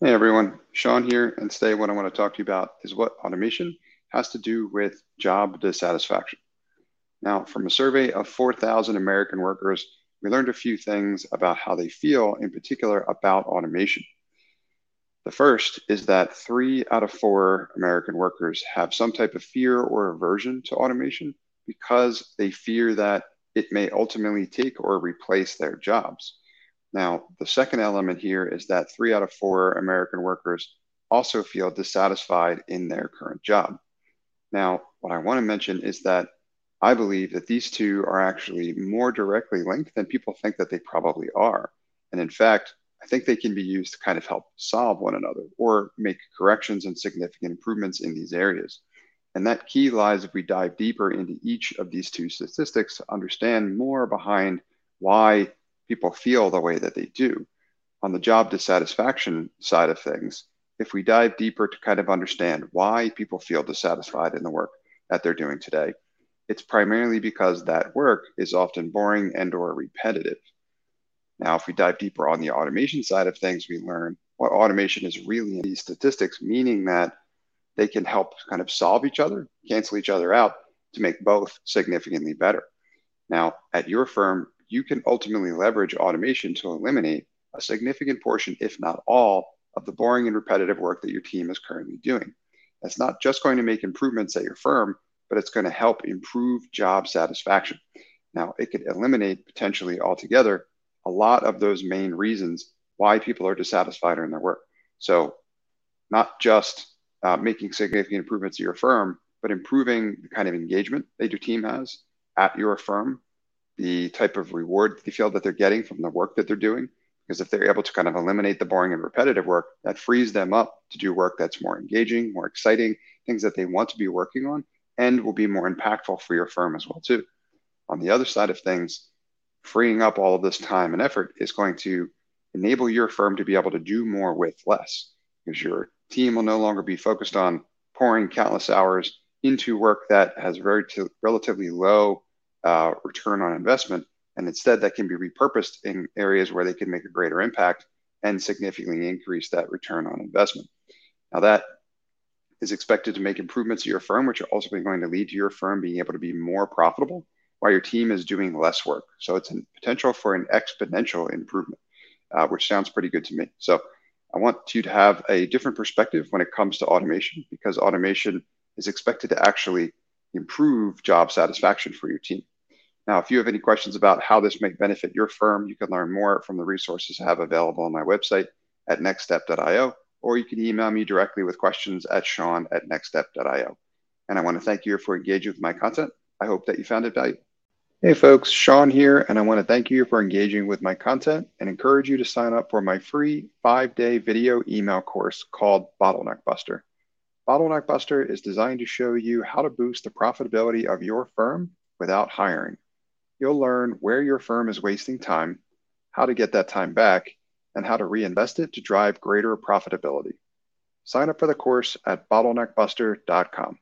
Hey everyone, Sean here, and today what I want to talk to you about is what automation has to do with job dissatisfaction. Now, from a survey of 4,000 American workers, we learned a few things about how they feel, in particular about automation. The first is that three out of four American workers have some type of fear or aversion to automation because they fear that it may ultimately take or replace their jobs. Now, the second element here is that three out of four American workers also feel dissatisfied in their current job. Now, what I want to mention is that I believe that these two are actually more directly linked than people think that they probably are. And in fact, I think they can be used to kind of help solve one another or make corrections and significant improvements in these areas. And that key lies if we dive deeper into each of these two statistics to understand more behind why people feel the way that they do. On the job dissatisfaction side of things, if we dive deeper to kind of understand why people feel dissatisfied in the work that they're doing today, it's primarily because that work is often boring and or repetitive. Now, if we dive deeper on the automation side of things, we learn what automation is really in these statistics, meaning that they can help kind of solve each other, cancel each other out to make both significantly better. Now, at your firm, you can ultimately leverage automation to eliminate a significant portion, if not all, of the boring and repetitive work that your team is currently doing. That's not just going to make improvements at your firm, but it's going to help improve job satisfaction. Now, it could eliminate potentially altogether a lot of those main reasons why people are dissatisfied in their work. So, not just uh, making significant improvements to your firm, but improving the kind of engagement that your team has at your firm the type of reward that they feel that they're getting from the work that they're doing. Because if they're able to kind of eliminate the boring and repetitive work, that frees them up to do work that's more engaging, more exciting, things that they want to be working on, and will be more impactful for your firm as well too. On the other side of things, freeing up all of this time and effort is going to enable your firm to be able to do more with less because your team will no longer be focused on pouring countless hours into work that has very t- relatively low uh, return on investment. And instead, that can be repurposed in areas where they can make a greater impact and significantly increase that return on investment. Now, that is expected to make improvements to your firm, which are ultimately going to lead to your firm being able to be more profitable while your team is doing less work. So it's a potential for an exponential improvement, uh, which sounds pretty good to me. So I want you to have a different perspective when it comes to automation because automation is expected to actually improve job satisfaction for your team. Now, if you have any questions about how this may benefit your firm, you can learn more from the resources I have available on my website at nextstep.io, or you can email me directly with questions at sean at nextstep.io. And I want to thank you for engaging with my content. I hope that you found it valuable. Hey folks, Sean here, and I want to thank you for engaging with my content and encourage you to sign up for my free five day video email course called Bottleneck Buster. Bottleneck Buster is designed to show you how to boost the profitability of your firm without hiring. You'll learn where your firm is wasting time, how to get that time back, and how to reinvest it to drive greater profitability. Sign up for the course at bottleneckbuster.com.